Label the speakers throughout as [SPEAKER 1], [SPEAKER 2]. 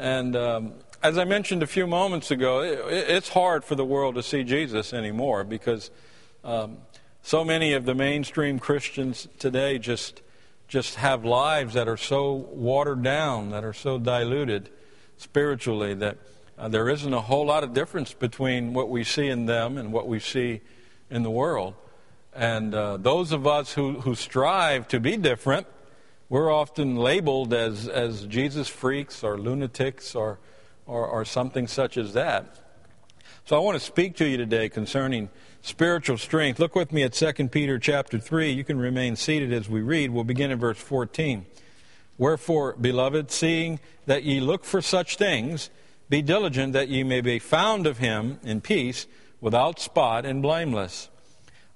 [SPEAKER 1] And um, as I mentioned a few moments ago, it, it's hard for the world to see Jesus anymore because um, so many of the mainstream Christians today just just have lives that are so watered down, that are so diluted spiritually that uh, there isn't a whole lot of difference between what we see in them and what we see in the world. And uh, those of us who, who strive to be different, we're often labeled as, as Jesus freaks or lunatics or, or, or something such as that. So I want to speak to you today concerning spiritual strength. Look with me at 2 Peter chapter 3. You can remain seated as we read. We'll begin in verse 14. Wherefore, beloved, seeing that ye look for such things, be diligent that ye may be found of him in peace, without spot and blameless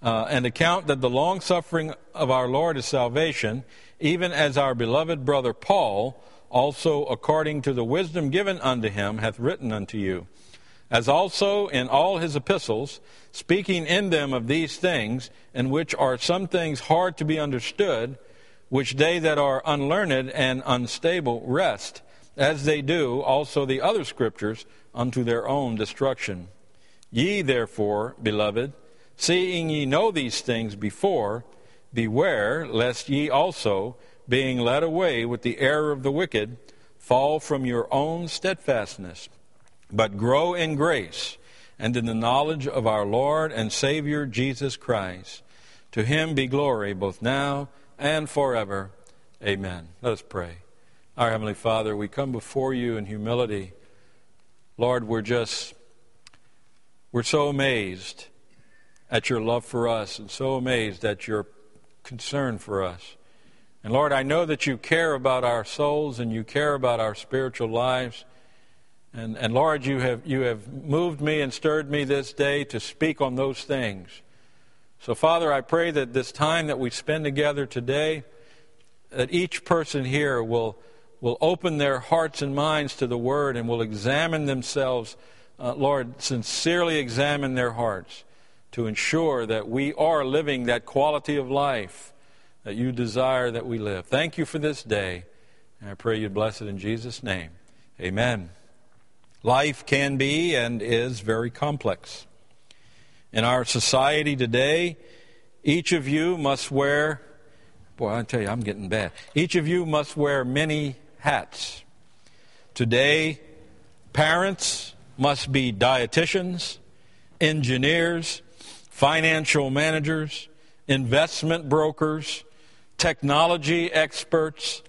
[SPEAKER 1] uh, and account that the long suffering of our Lord is salvation, even as our beloved brother Paul, also according to the wisdom given unto him, hath written unto you. As also in all his epistles, speaking in them of these things, in which are some things hard to be understood, which they that are unlearned and unstable wrest, as they do also the other scriptures, unto their own destruction. Ye therefore, beloved, Seeing ye know these things before, beware lest ye also, being led away with the error of the wicked, fall from your own steadfastness, but grow in grace and in the knowledge of our Lord and Savior Jesus Christ. To him be glory both now and forever. Amen. Let us pray. Our Heavenly Father, we come before you in humility. Lord, we're just, we're so amazed at your love for us and so amazed at your concern for us. And Lord, I know that you care about our souls and you care about our spiritual lives. And, and Lord, you have, you have moved me and stirred me this day to speak on those things. So, Father, I pray that this time that we spend together today, that each person here will, will open their hearts and minds to the Word and will examine themselves, uh, Lord, sincerely examine their hearts to ensure that we are living that quality of life that you desire that we live. Thank you for this day, and I pray you bless it in Jesus' name. Amen. Life can be and is very complex. In our society today, each of you must wear, boy, I tell you, I'm getting bad. Each of you must wear many hats. Today, parents must be dietitians, engineers, financial managers, investment brokers, technology experts,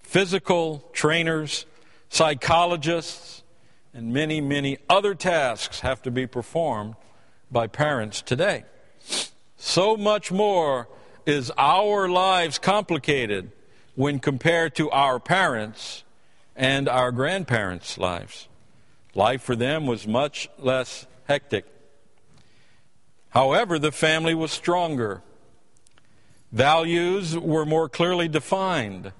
[SPEAKER 1] physical trainers, psychologists, and many, many other tasks have to be performed by parents today. So much more is our lives complicated when compared to our parents and our grandparents' lives. Life for them was much less hectic. However, the family was stronger. Values were more clearly defined.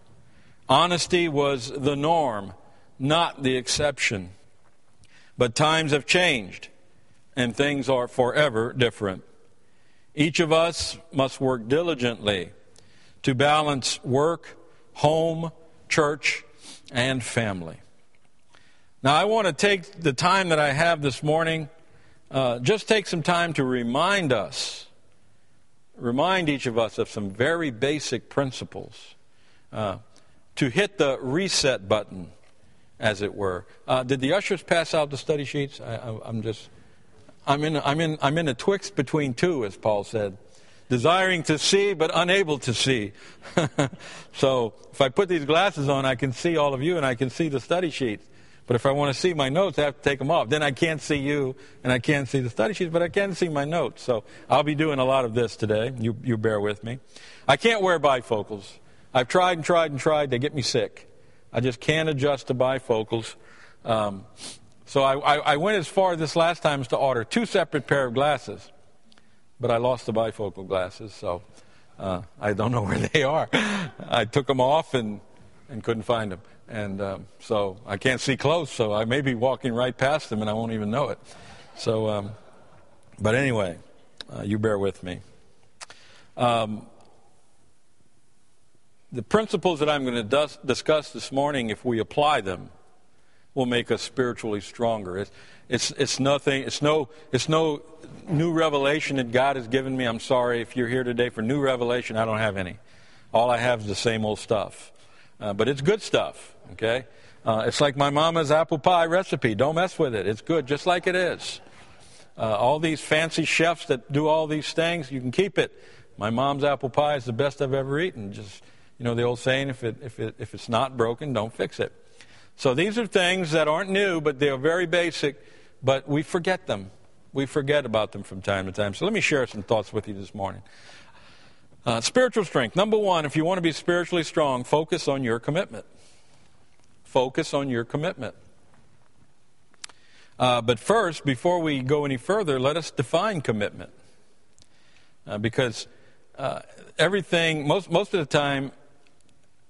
[SPEAKER 1] Honesty was the norm, not the exception. But times have changed, and things are forever different. Each of us must work diligently to balance work, home, church, and family. Now, I want to take the time that I have this morning uh, just take some time to remind us, remind each of us of some very basic principles, uh, to hit the reset button, as it were. Uh, did the ushers pass out the study sheets? I, am just, I'm in, I'm in, I'm in a twixt between two, as Paul said. Desiring to see, but unable to see. so, if I put these glasses on, I can see all of you and I can see the study sheets. But if I want to see my notes, I have to take them off. Then I can't see you and I can't see the study sheets, but I can see my notes. So I'll be doing a lot of this today. You, you bear with me. I can't wear bifocals. I've tried and tried and tried. They get me sick. I just can't adjust to bifocals. Um, so I, I, I went as far this last time as to order two separate pair of glasses, but I lost the bifocal glasses, so uh, I don't know where they are. I took them off and, and couldn't find them. And um, so I can't see close, so I may be walking right past them and I won't even know it. So, um, but anyway, uh, you bear with me. Um, the principles that I'm going to discuss this morning, if we apply them, will make us spiritually stronger. It's, it's, it's nothing, it's no, it's no new revelation that God has given me. I'm sorry if you're here today for new revelation, I don't have any. All I have is the same old stuff. Uh, but it's good stuff, okay? Uh, it's like my mama's apple pie recipe. Don't mess with it. It's good just like it is. Uh, all these fancy chefs that do all these things, you can keep it. My mom's apple pie is the best I've ever eaten. Just, you know, the old saying, if, it, if, it, if it's not broken, don't fix it. So these are things that aren't new, but they are very basic, but we forget them. We forget about them from time to time. So let me share some thoughts with you this morning. Uh, spiritual strength. Number one, if you want to be spiritually strong, focus on your commitment. Focus on your commitment. Uh, but first, before we go any further, let us define commitment. Uh, because uh, everything, most, most of the time,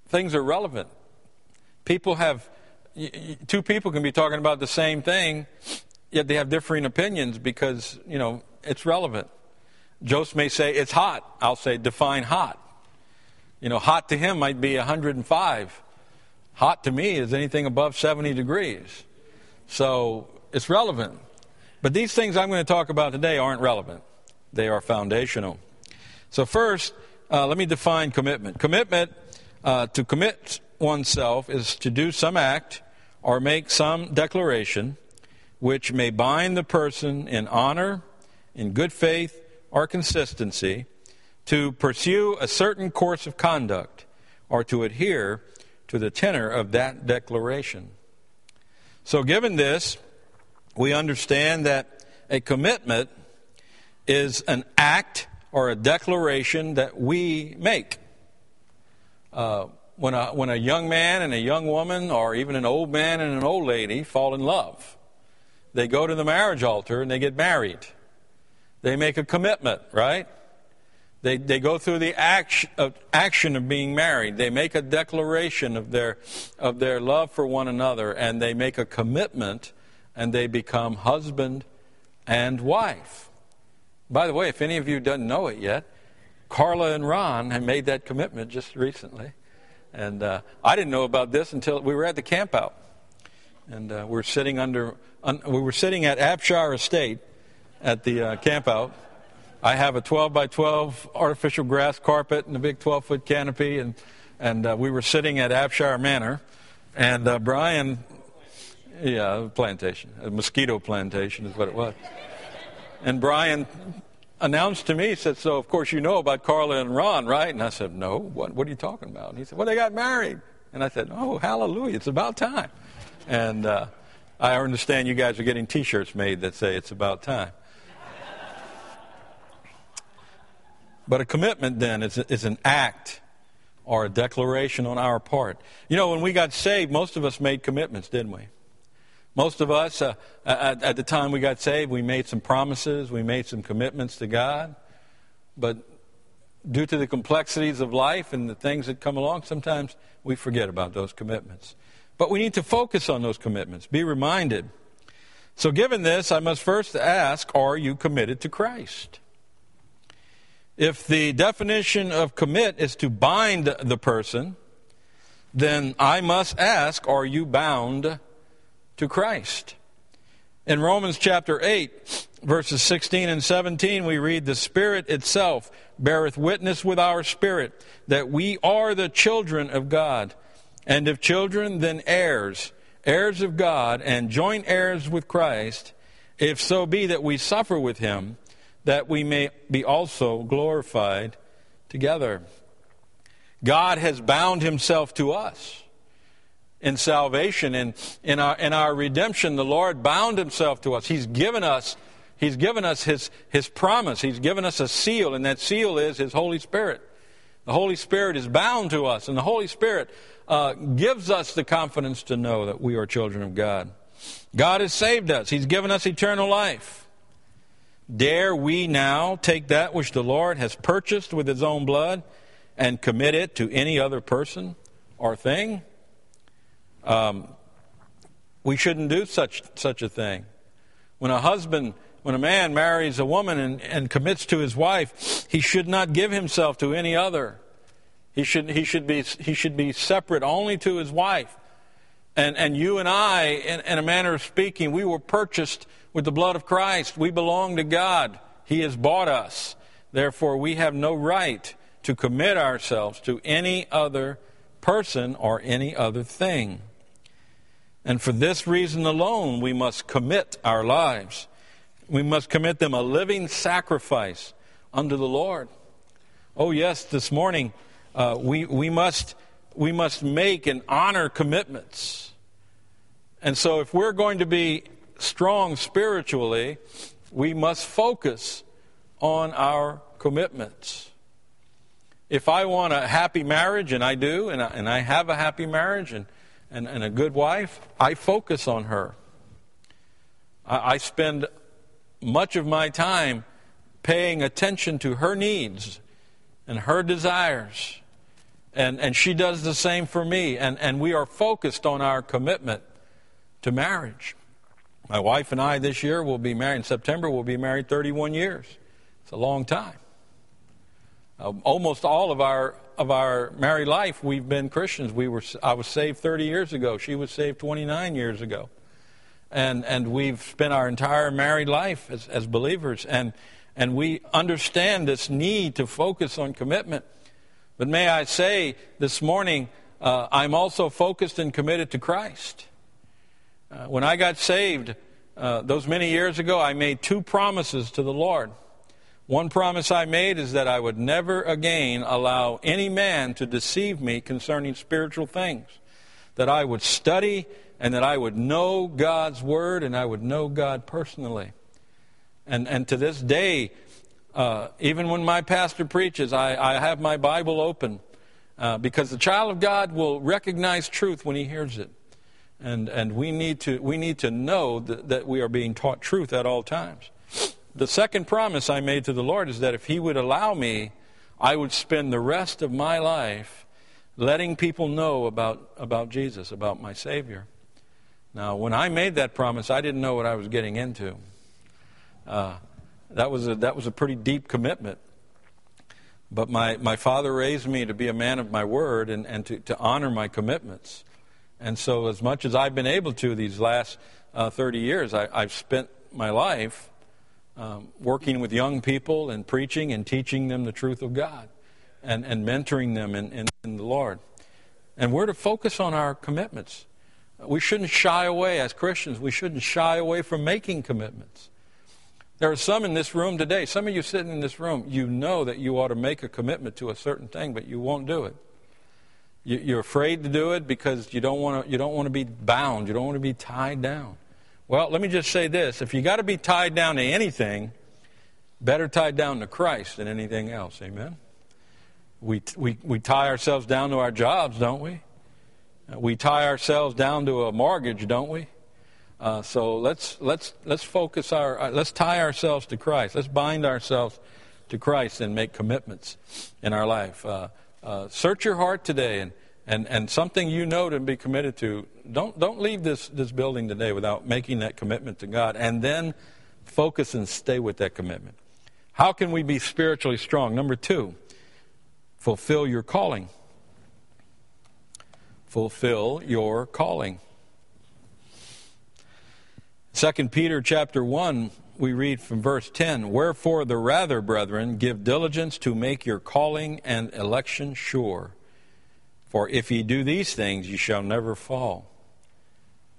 [SPEAKER 1] things are relevant. People have, two people can be talking about the same thing, yet they have differing opinions because, you know, it's relevant. Joseph may say, it's hot. I'll say, define hot. You know, hot to him might be 105. Hot to me is anything above 70 degrees. So it's relevant. But these things I'm going to talk about today aren't relevant, they are foundational. So, first, uh, let me define commitment. Commitment, uh, to commit oneself, is to do some act or make some declaration which may bind the person in honor, in good faith, or consistency to pursue a certain course of conduct or to adhere to the tenor of that declaration. So, given this, we understand that a commitment is an act or a declaration that we make. Uh, when, a, when a young man and a young woman, or even an old man and an old lady, fall in love, they go to the marriage altar and they get married. They make a commitment, right? They, they go through the action of, action of being married. They make a declaration of their, of their love for one another, and they make a commitment and they become husband and wife. By the way, if any of you doesn't know it yet, Carla and Ron have made that commitment just recently. And uh, I didn't know about this until we were at the campout. And uh, we're sitting under, un, we were sitting at Abshire Estate at the uh, campout. I have a 12 by 12 artificial grass carpet and a big 12 foot canopy, and, and uh, we were sitting at Abshire Manor. And uh, Brian yeah, plantation. A mosquito plantation is what it was. And Brian announced to me, he said, So, of course, you know about Carla and Ron, right? And I said, No, what, what are you talking about? And he said, Well, they got married. And I said, Oh, hallelujah, it's about time. And uh, I understand you guys are getting t shirts made that say it's about time. But a commitment, then, is, is an act or a declaration on our part. You know, when we got saved, most of us made commitments, didn't we? Most of us, uh, at, at the time we got saved, we made some promises, we made some commitments to God. But due to the complexities of life and the things that come along, sometimes we forget about those commitments. But we need to focus on those commitments, be reminded. So, given this, I must first ask Are you committed to Christ? If the definition of commit is to bind the person, then I must ask Are you bound to Christ. In Romans chapter 8, verses 16 and 17, we read, The Spirit itself beareth witness with our spirit that we are the children of God. And if children, then heirs, heirs of God, and joint heirs with Christ, if so be that we suffer with him, that we may be also glorified together. God has bound himself to us in salvation and in our, in our redemption the lord bound himself to us. He's given us he's given us his, his promise. He's given us a seal and that seal is his holy spirit. The holy spirit is bound to us and the holy spirit uh, gives us the confidence to know that we are children of god. God has saved us. He's given us eternal life dare we now take that which the lord has purchased with his own blood and commit it to any other person or thing um, we shouldn't do such, such a thing. When a husband, when a man marries a woman and, and commits to his wife, he should not give himself to any other. He should, he, should be, he should be separate only to his wife. And, and you and I, in, in a manner of speaking, we were purchased with the blood of Christ. We belong to God. He has bought us. Therefore, we have no right to commit ourselves to any other person or any other thing. And for this reason alone, we must commit our lives. We must commit them a living sacrifice unto the Lord. Oh, yes, this morning uh, we, we, must, we must make and honor commitments. And so, if we're going to be strong spiritually, we must focus on our commitments. If I want a happy marriage, and I do, and I, and I have a happy marriage and, and, and a good wife, I focus on her. I, I spend much of my time paying attention to her needs and her desires. And, and she does the same for me. And, and we are focused on our commitment to marriage. My wife and I this year will be married, in September, we'll be married 31 years. It's a long time. Uh, almost all of our of our married life, we've been Christians. We were I was saved 30 years ago. She was saved 29 years ago, and and we've spent our entire married life as, as believers. And and we understand this need to focus on commitment. But may I say this morning, uh, I'm also focused and committed to Christ. Uh, when I got saved uh, those many years ago, I made two promises to the Lord. One promise I made is that I would never again allow any man to deceive me concerning spiritual things. That I would study and that I would know God's Word and I would know God personally. And, and to this day, uh, even when my pastor preaches, I, I have my Bible open uh, because the child of God will recognize truth when he hears it. And, and we, need to, we need to know that, that we are being taught truth at all times. The second promise I made to the Lord is that if He would allow me, I would spend the rest of my life letting people know about, about Jesus, about my Savior. Now, when I made that promise, I didn't know what I was getting into. Uh, that, was a, that was a pretty deep commitment. But my, my father raised me to be a man of my word and, and to, to honor my commitments. And so, as much as I've been able to these last uh, 30 years, I, I've spent my life um, working with young people and preaching and teaching them the truth of God and, and mentoring them in, in, in the Lord. And we're to focus on our commitments. We shouldn't shy away as Christians. We shouldn't shy away from making commitments. There are some in this room today, some of you sitting in this room, you know that you ought to make a commitment to a certain thing, but you won't do it. You're afraid to do it because you don't want to, you don't want to be bound. You don't want to be tied down. Well, let me just say this. If you got to be tied down to anything, better tied down to Christ than anything else. Amen? We, we, we tie ourselves down to our jobs, don't we? We tie ourselves down to a mortgage, don't we? Uh, so let's, let's, let's focus our, uh, let's tie ourselves to Christ. Let's bind ourselves to Christ and make commitments in our life. Uh, uh, search your heart today and, and, and something you know to be committed to. Don't, don't leave this, this building today without making that commitment to God and then focus and stay with that commitment. How can we be spiritually strong? Number two, fulfill your calling. Fulfill your calling. 2 Peter chapter 1 we read from verse 10 Wherefore, the rather, brethren, give diligence to make your calling and election sure. For if ye do these things, ye shall never fall.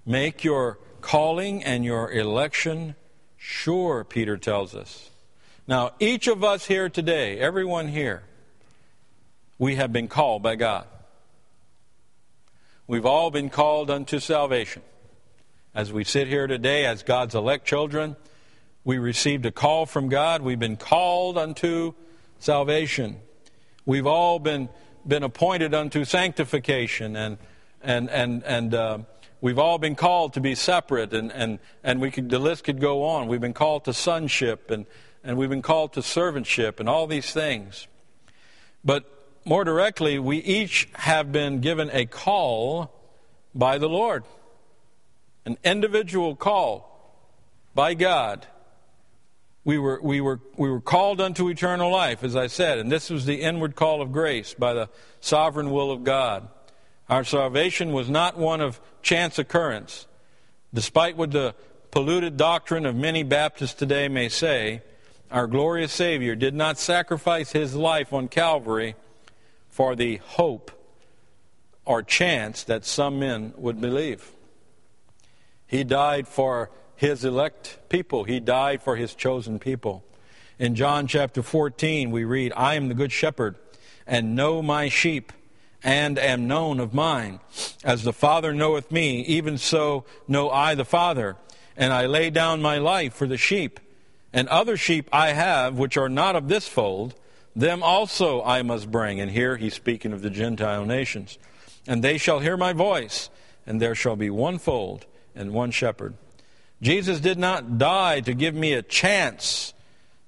[SPEAKER 1] Make your calling and your election sure, Peter tells us. Now, each of us here today, everyone here, we have been called by God. We've all been called unto salvation. As we sit here today as God's elect children, we received a call from God. We've been called unto salvation. We've all been, been appointed unto sanctification, and, and, and, and uh, we've all been called to be separate, and, and, and we could, the list could go on. We've been called to sonship, and, and we've been called to servantship, and all these things. But more directly, we each have been given a call by the Lord, an individual call by God we were, we, were, we were called unto eternal life, as I said, and this was the inward call of grace by the sovereign will of God. Our salvation was not one of chance occurrence. Despite what the polluted doctrine of many Baptists today may say, our glorious Savior did not sacrifice his life on Calvary for the hope or chance that some men would believe. He died for his elect people, he died for his chosen people. In John chapter 14, we read, I am the good shepherd, and know my sheep, and am known of mine. As the Father knoweth me, even so know I the Father, and I lay down my life for the sheep. And other sheep I have, which are not of this fold, them also I must bring. And here he's speaking of the Gentile nations. And they shall hear my voice, and there shall be one fold and one shepherd. Jesus did not die to give me a chance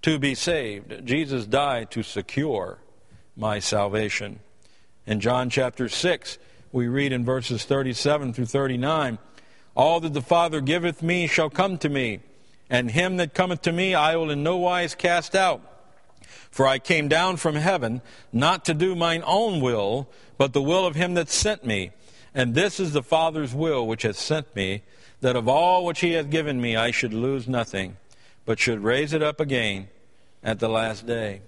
[SPEAKER 1] to be saved. Jesus died to secure my salvation. In John chapter 6, we read in verses 37 through 39 All that the Father giveth me shall come to me, and him that cometh to me I will in no wise cast out. For I came down from heaven not to do mine own will, but the will of him that sent me. And this is the Father's will which has sent me, that of all which he hath given me I should lose nothing, but should raise it up again at the last day.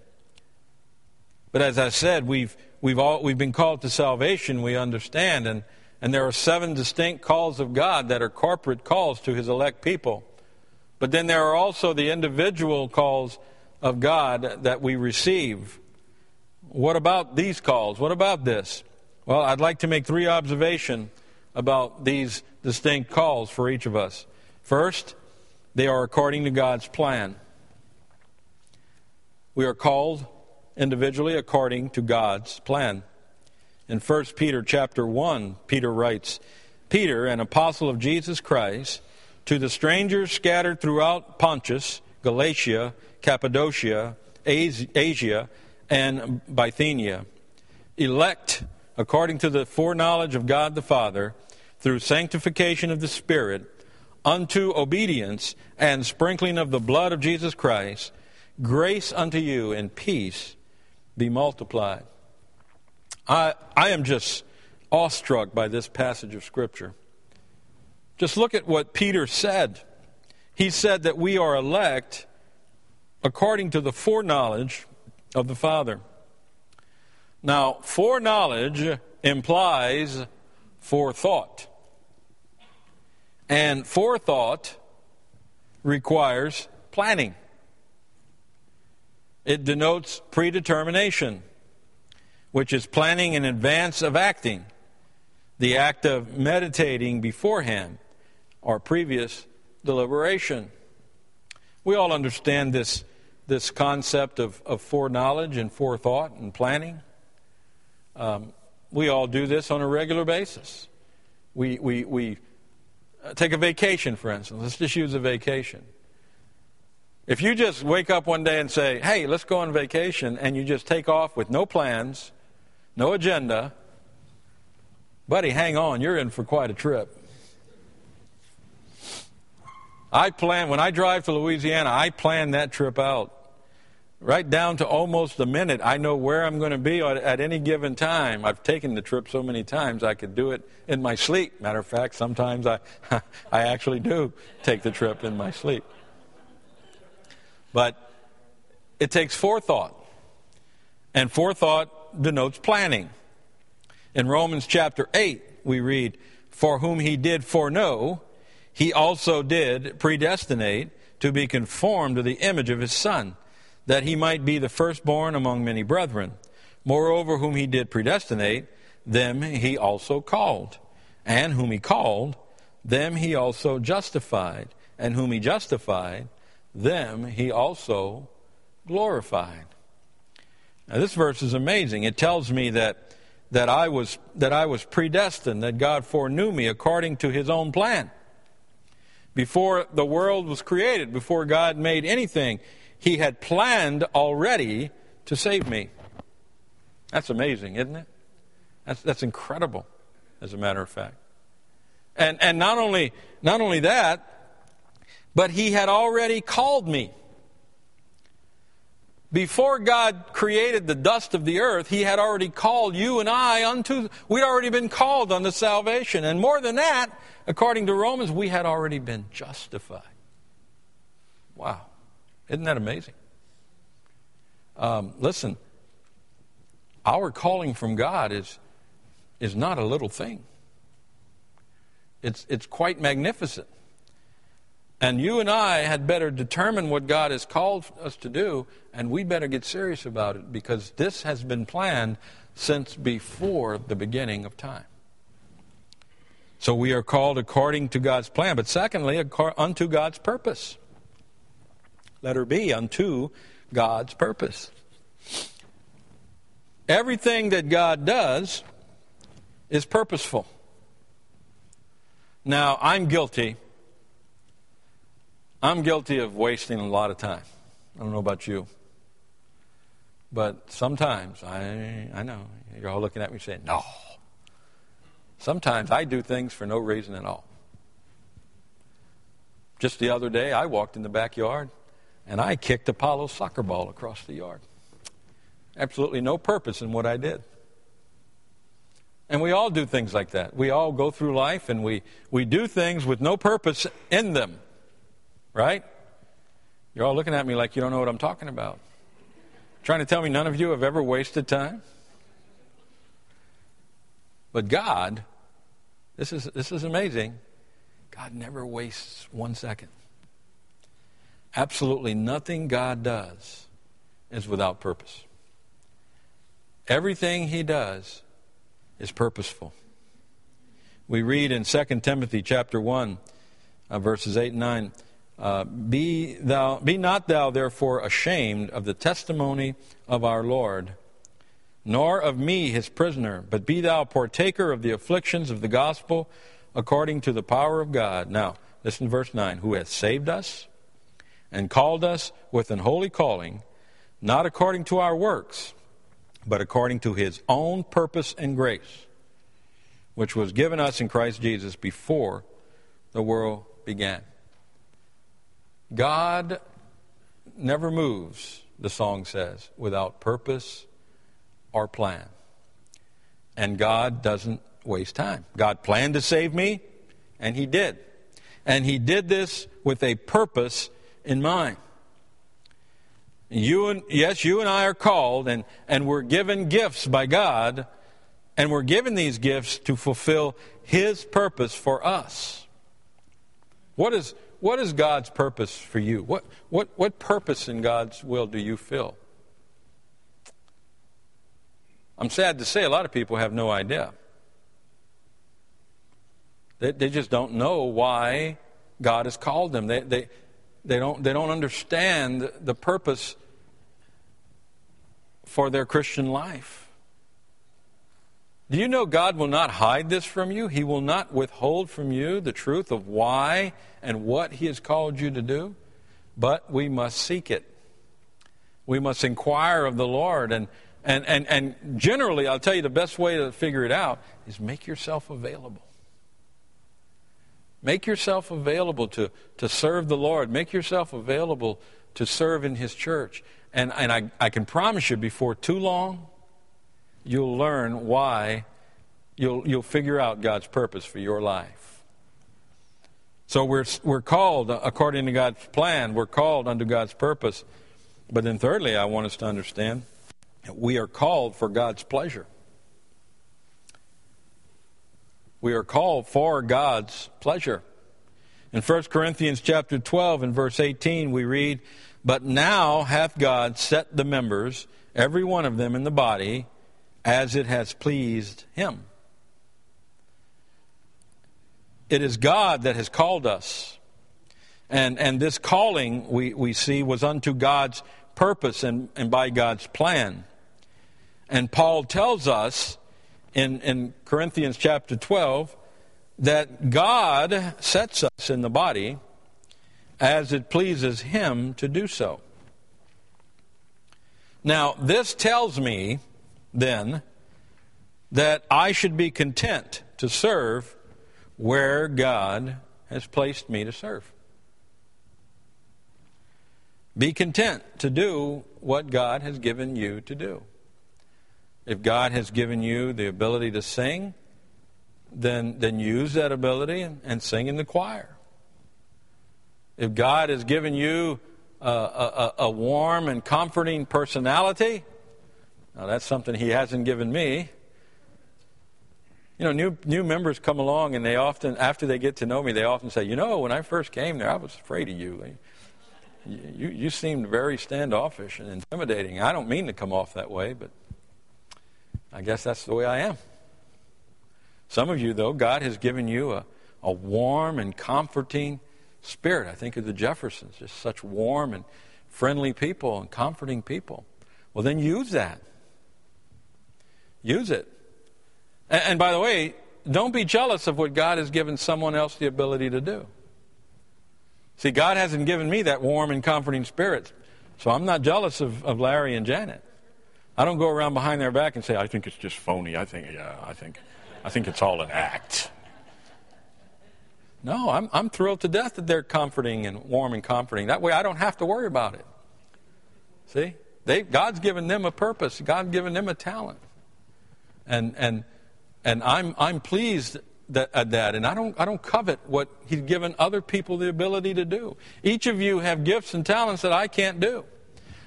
[SPEAKER 1] But as I said, we've, we've, all, we've been called to salvation, we understand, and, and there are seven distinct calls of God that are corporate calls to his elect people. But then there are also the individual calls of God that we receive. What about these calls? What about this? Well, I'd like to make three observations about these distinct calls for each of us. First, they are according to God's plan. We are called individually according to God's plan. In 1 Peter chapter 1, Peter writes, Peter, an apostle of Jesus Christ, to the strangers scattered throughout Pontus, Galatia, Cappadocia, Asia, and Bithynia, elect according to the foreknowledge of God the Father, through sanctification of the Spirit, unto obedience and sprinkling of the blood of Jesus Christ, grace unto you and peace be multiplied. I, I am just awestruck by this passage of Scripture. Just look at what Peter said. He said that we are elect according to the foreknowledge of the Father. Now, foreknowledge implies forethought. And forethought requires planning. It denotes predetermination, which is planning in advance of acting, the act of meditating beforehand or previous deliberation. We all understand this this concept of, of foreknowledge and forethought and planning. Um, we all do this on a regular basis. We, we, we uh, take a vacation, for instance. Let's just use a vacation. If you just wake up one day and say, hey, let's go on vacation, and you just take off with no plans, no agenda, buddy, hang on, you're in for quite a trip. I plan, when I drive to Louisiana, I plan that trip out. Right down to almost a minute. I know where I'm going to be at any given time. I've taken the trip so many times I could do it in my sleep. Matter of fact, sometimes I, I actually do take the trip in my sleep. But it takes forethought. And forethought denotes planning. In Romans chapter 8, we read, For whom he did foreknow, he also did predestinate to be conformed to the image of his Son, that he might be the firstborn among many brethren. Moreover, whom he did predestinate, them he also called. And whom he called, them he also justified. And whom he justified, them he also glorified. Now, this verse is amazing. It tells me that, that, I was, that I was predestined, that God foreknew me according to his own plan before the world was created, before God made anything, He had planned already to save me. That's amazing, isn't it? That's, that's incredible, as a matter of fact. And, and not, only, not only that, but He had already called me. before God created the dust of the earth, He had already called you and I unto, we'd already been called unto salvation. And more than that, according to Romans, we had already been justified. Wow. Isn't that amazing? Um, listen, our calling from God is, is not a little thing. It's, it's quite magnificent. And you and I had better determine what God has called us to do, and we better get serious about it because this has been planned since before the beginning of time. So we are called according to God's plan, but secondly, unto God's purpose. Letter B, unto God's purpose. Everything that God does is purposeful. Now, I'm guilty I'm guilty of wasting a lot of time. I don't know about you. But sometimes, I, I know, you're all looking at me saying, no. Sometimes I do things for no reason at all. Just the other day, I walked in the backyard and I kicked Apollo's soccer ball across the yard. Absolutely no purpose in what I did. And we all do things like that. We all go through life and we, we do things with no purpose in them. Right? You're all looking at me like you don't know what I'm talking about. Trying to tell me none of you have ever wasted time? But God, this is, this is amazing. God never wastes one second. Absolutely nothing God does is without purpose. Everything he does is purposeful. We read in 2 Timothy chapter 1, uh, verses 8 and 9. Uh, be, thou, be not thou therefore ashamed of the testimony of our Lord, nor of me his prisoner, but be thou partaker of the afflictions of the gospel according to the power of God. Now, listen to verse 9 who hath saved us and called us with an holy calling, not according to our works, but according to his own purpose and grace, which was given us in Christ Jesus before the world began. God never moves, the song says, without purpose or plan. And God doesn't waste time. God planned to save me, and He did. And He did this with a purpose in mind. You and, yes, you and I are called, and, and we're given gifts by God, and we're given these gifts to fulfill His purpose for us. What is, what is God's purpose for you? What, what, what purpose in God's will do you fill? I'm sad to say a lot of people have no idea. They, they just don't know why God has called them. They, they, they, don't, they don't understand the purpose for their Christian life. Do you know God will not hide this from you? He will not withhold from you the truth of why and what He has called you to do? But we must seek it. We must inquire of the Lord. And, and, and, and generally, I'll tell you the best way to figure it out is make yourself available. Make yourself available to, to serve the Lord. Make yourself available to serve in His church. And, and I, I can promise you, before too long, you'll learn why, you'll, you'll figure out God's purpose for your life. So we're, we're called according to God's plan, we're called unto God's purpose. But then, thirdly, I want us to understand we are called for God's pleasure. We are called for God's pleasure. In 1 Corinthians chapter 12 and verse 18 we read, "But now hath God set the members, every one of them in the body, as it has pleased him. It is God that has called us. And, and this calling, we, we see, was unto God's purpose and, and by God's plan. And Paul tells us in, in Corinthians chapter 12 that God sets us in the body as it pleases Him to do so. Now, this tells me then that I should be content to serve where God has placed me to serve. Be content to do what God has given you to do. If God has given you the ability to sing, then, then use that ability and, and sing in the choir. If God has given you a, a, a warm and comforting personality, now that's something He hasn't given me. You know, new, new members come along and they often, after they get to know me, they often say, You know, when I first came there, I was afraid of you. You, you seemed very standoffish and intimidating. I don't mean to come off that way, but I guess that's the way I am. Some of you, though, God has given you a, a warm and comforting spirit. I think of the Jeffersons, just such warm and friendly people and comforting people. Well, then use that. Use it. And, and by the way, don't be jealous of what God has given someone else the ability to do. See, God hasn't given me that warm and comforting spirit, so I'm not jealous of, of Larry and Janet. I don't go around behind their back and say, I think it's just phony. I think, yeah, I think, I think it's all an act. No, I'm, I'm thrilled to death that they're comforting and warm and comforting. That way I don't have to worry about it. See? They, God's given them a purpose. God's given them a talent. And, and, and I'm, I'm pleased that, at that. And I don't, I don't covet what He's given other people the ability to do. Each of you have gifts and talents that I can't do.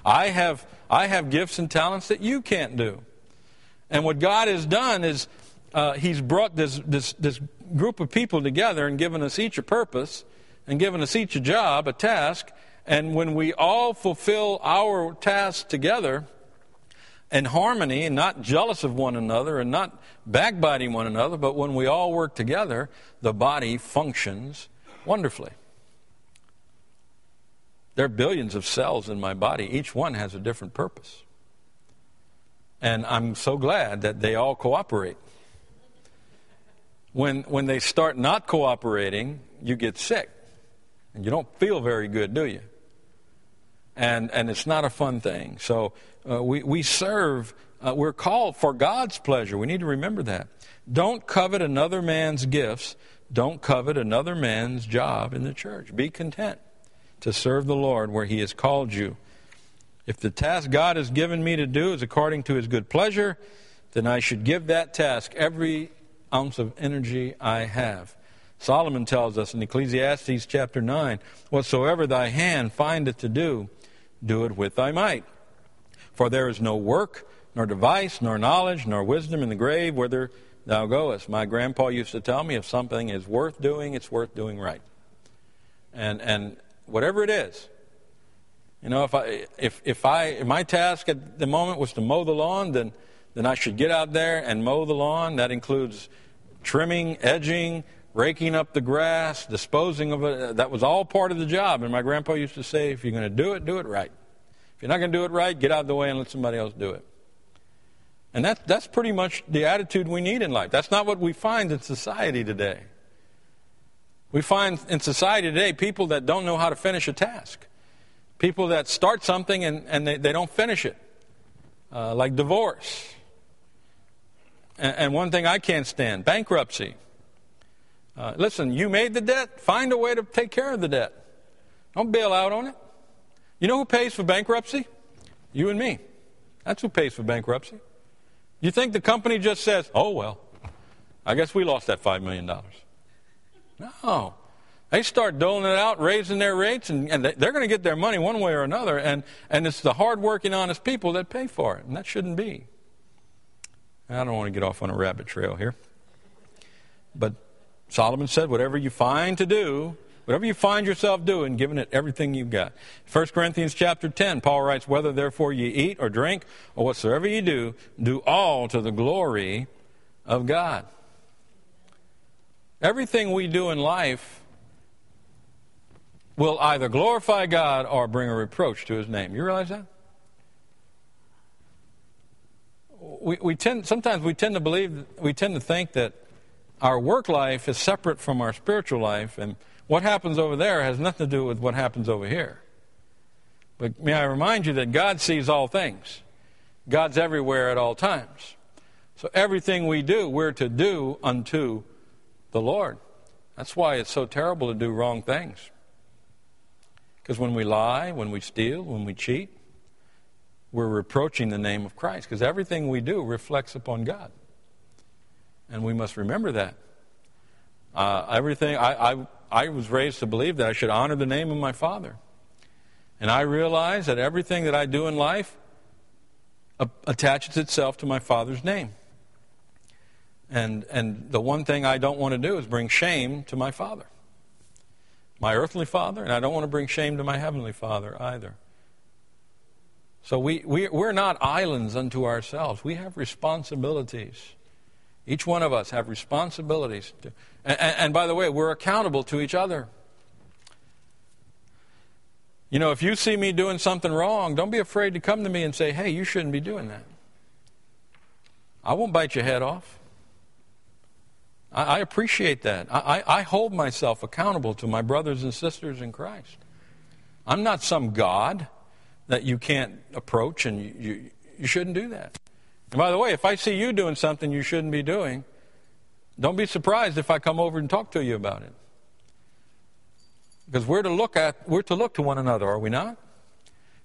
[SPEAKER 1] I have, I have gifts and talents that you can't do. And what God has done is uh, He's brought this, this, this group of people together and given us each a purpose and given us each a job, a task. And when we all fulfill our tasks together in harmony and not jealous of one another and not backbiting one another, but when we all work together, the body functions wonderfully. There are billions of cells in my body, each one has a different purpose. And I'm so glad that they all cooperate when, when they start not cooperating, you get sick. And you don't feel very good, do you? And, and it's not a fun thing. So uh, we, we serve, uh, we're called for God's pleasure. We need to remember that. Don't covet another man's gifts. Don't covet another man's job in the church. Be content to serve the Lord where He has called you. If the task God has given me to do is according to His good pleasure, then I should give that task every ounce of energy I have. Solomon tells us in Ecclesiastes chapter 9 Whatsoever thy hand findeth to do, do it with thy might. For there is no work, nor device, nor knowledge, nor wisdom in the grave whither thou goest. My grandpa used to tell me if something is worth doing, it's worth doing right. And, and whatever it is, you know, if, I, if, if, I, if my task at the moment was to mow the lawn, then then I should get out there and mow the lawn. That includes trimming, edging, raking up the grass, disposing of it. That was all part of the job. And my grandpa used to say, if you're going to do it, do it right. If you're not going to do it right, get out of the way and let somebody else do it. And that, that's pretty much the attitude we need in life. That's not what we find in society today. We find in society today people that don't know how to finish a task, people that start something and, and they, they don't finish it, uh, like divorce. And one thing I can't stand bankruptcy. Uh, listen, you made the debt, find a way to take care of the debt. Don't bail out on it. You know who pays for bankruptcy? You and me. That's who pays for bankruptcy. You think the company just says, oh, well, I guess we lost that $5 million. No. They start doling it out, raising their rates, and, and they're going to get their money one way or another. And, and it's the hardworking, honest people that pay for it. And that shouldn't be. I don't want to get off on a rabbit trail here. But Solomon said, whatever you find to do, whatever you find yourself doing, giving it everything you've got. 1 Corinthians chapter 10, Paul writes, Whether therefore ye eat or drink or whatsoever ye do, do all to the glory of God. Everything we do in life will either glorify God or bring a reproach to his name. You realize that? we, we tend sometimes we tend to believe we tend to think that our work life is separate from our spiritual life, and what happens over there has nothing to do with what happens over here. But may I remind you that God sees all things. God's everywhere at all times. So everything we do, we're to do unto the Lord. That's why it's so terrible to do wrong things. Because when we lie, when we steal, when we cheat, we're reproaching the name of Christ. Because everything we do reflects upon God. And we must remember that. Uh, everything, I, I, I was raised to believe that I should honor the name of my Father. And I realize that everything that I do in life attaches itself to my Father's name. And, and the one thing I don't want to do is bring shame to my Father, my earthly Father, and I don't want to bring shame to my Heavenly Father either. So we, we, we're not islands unto ourselves. We have responsibilities. Each one of us have responsibilities. To, and, and by the way, we're accountable to each other. You know, if you see me doing something wrong, don't be afraid to come to me and say, hey, you shouldn't be doing that. I won't bite your head off. I, I appreciate that. I, I, I hold myself accountable to my brothers and sisters in Christ. I'm not some God that you can't approach, and you, you, you shouldn't do that. And by the way, if I see you doing something you shouldn't be doing, don't be surprised if I come over and talk to you about it. Because we're to look at we're to look to one another, are we not?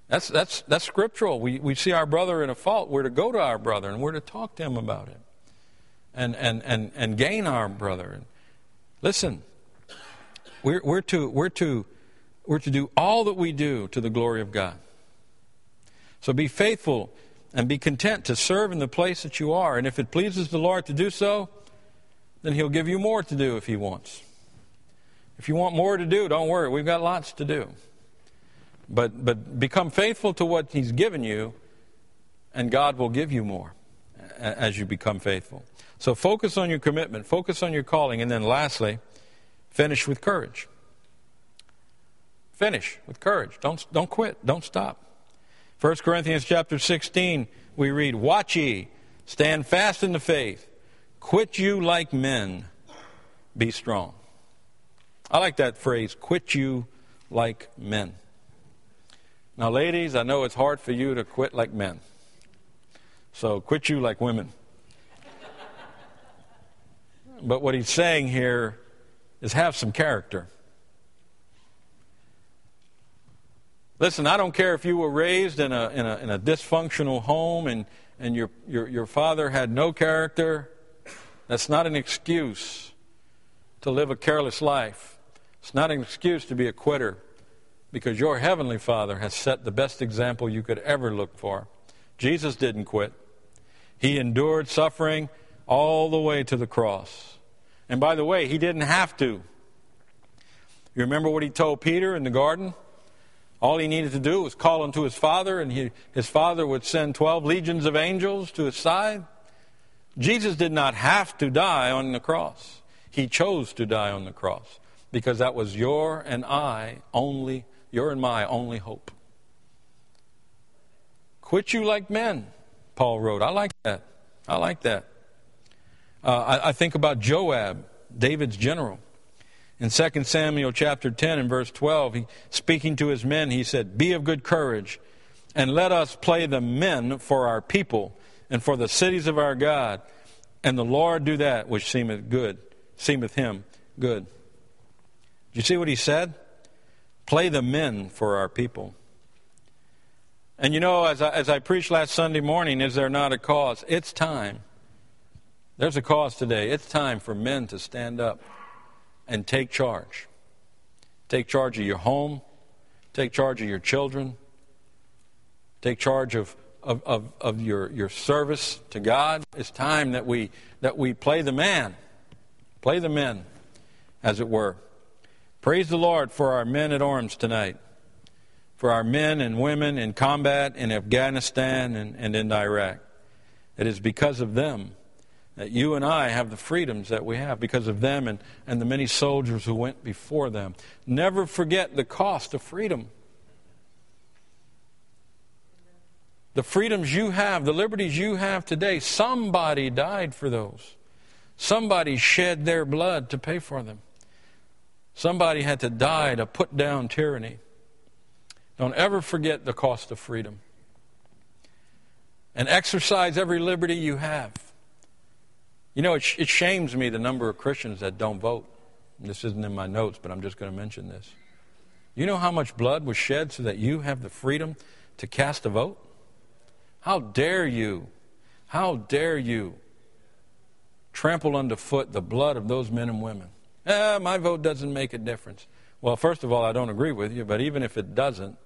[SPEAKER 1] That's that's that's scriptural. We we see our brother in a fault, we're to go to our brother and we're to talk to him about it. And and and, and gain our brother. Listen, we're we're to we're to we're to do all that we do to the glory of God. So be faithful and be content to serve in the place that you are. And if it pleases the Lord to do so, then He'll give you more to do if He wants. If you want more to do, don't worry. We've got lots to do. But, but become faithful to what He's given you, and God will give you more as you become faithful. So focus on your commitment, focus on your calling, and then lastly, finish with courage. Finish with courage. Don't, don't quit. Don't stop. 1 Corinthians chapter 16, we read, Watch ye, stand fast in the faith, quit you like men, be strong. I like that phrase, quit you like men. Now, ladies, I know it's hard for you to quit like men. So quit you like women. But what he's saying here is have some character. Listen, I don't care if you were raised in a, in a, in a dysfunctional home and, and your, your, your father had no character. That's not an excuse to live a careless life. It's not an excuse to be a quitter because your heavenly Father has set the best example you could ever look for. Jesus didn't quit, He endured suffering all the way to the cross. And by the way, He didn't have to. You remember what He told Peter in the garden? All he needed to do was call unto his father, and he, his father would send 12 legions of angels to his side. Jesus did not have to die on the cross. He chose to die on the cross because that was your and I only, your and my only hope. Quit you like men, Paul wrote. I like that. I like that. Uh, I, I think about Joab, David's general. In 2 Samuel chapter 10 and verse 12, he, speaking to his men, he said, Be of good courage, and let us play the men for our people and for the cities of our God. And the Lord do that which seemeth good, seemeth him good. Do you see what he said? Play the men for our people. And you know, as I, as I preached last Sunday morning, is there not a cause? It's time. There's a cause today. It's time for men to stand up and take charge. Take charge of your home, take charge of your children, take charge of, of, of, of your, your service to God. It's time that we, that we play the man, play the men, as it were. Praise the Lord for our men at arms tonight, for our men and women in combat in Afghanistan and, and in Iraq. It is because of them that you and I have the freedoms that we have, because of them and, and the many soldiers who went before them. Never forget the cost of freedom. The freedoms you have, the liberties you have today, somebody died for those. Somebody shed their blood to pay for them. Somebody had to die to put down tyranny. Don't ever forget the cost of freedom. And exercise every liberty you have. You know, it, it shames me the number of Christians that don't vote. This isn't in my notes, but I'm just going to mention this. You know how much blood was shed so that you have the freedom to cast a vote? How dare you? How dare you trample underfoot the blood of those men and women? Eh, my vote doesn't make a difference. Well, first of all, I don't agree with you, but even if it doesn't,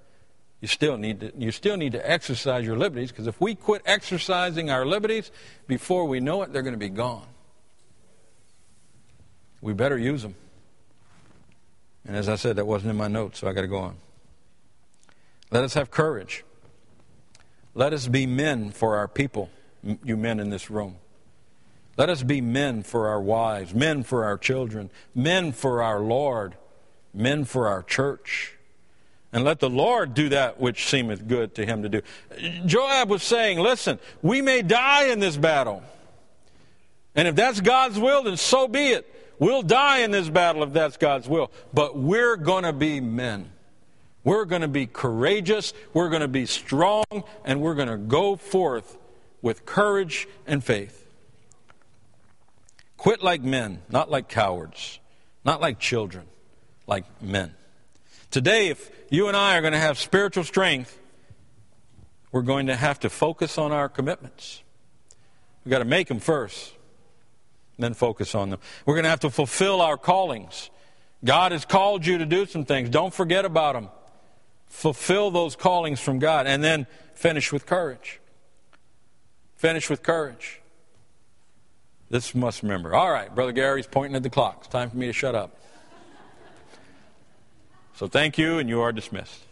[SPEAKER 1] you still need to, you still need to exercise your liberties because if we quit exercising our liberties before we know it, they're going to be gone. We better use them. And as I said, that wasn't in my notes, so I got to go on. Let us have courage. Let us be men for our people, you men in this room. Let us be men for our wives, men for our children, men for our Lord, men for our church. And let the Lord do that which seemeth good to him to do. Joab was saying, Listen, we may die in this battle. And if that's God's will, then so be it. We'll die in this battle if that's God's will. But we're going to be men. We're going to be courageous. We're going to be strong. And we're going to go forth with courage and faith. Quit like men, not like cowards, not like children, like men. Today, if you and I are going to have spiritual strength, we're going to have to focus on our commitments. We've got to make them first, then focus on them. We're going to have to fulfill our callings. God has called you to do some things. Don't forget about them. Fulfill those callings from God, and then finish with courage. Finish with courage. This must remember. All right, Brother Gary's pointing at the clock. It's time for me to shut up. So thank you, and you are dismissed.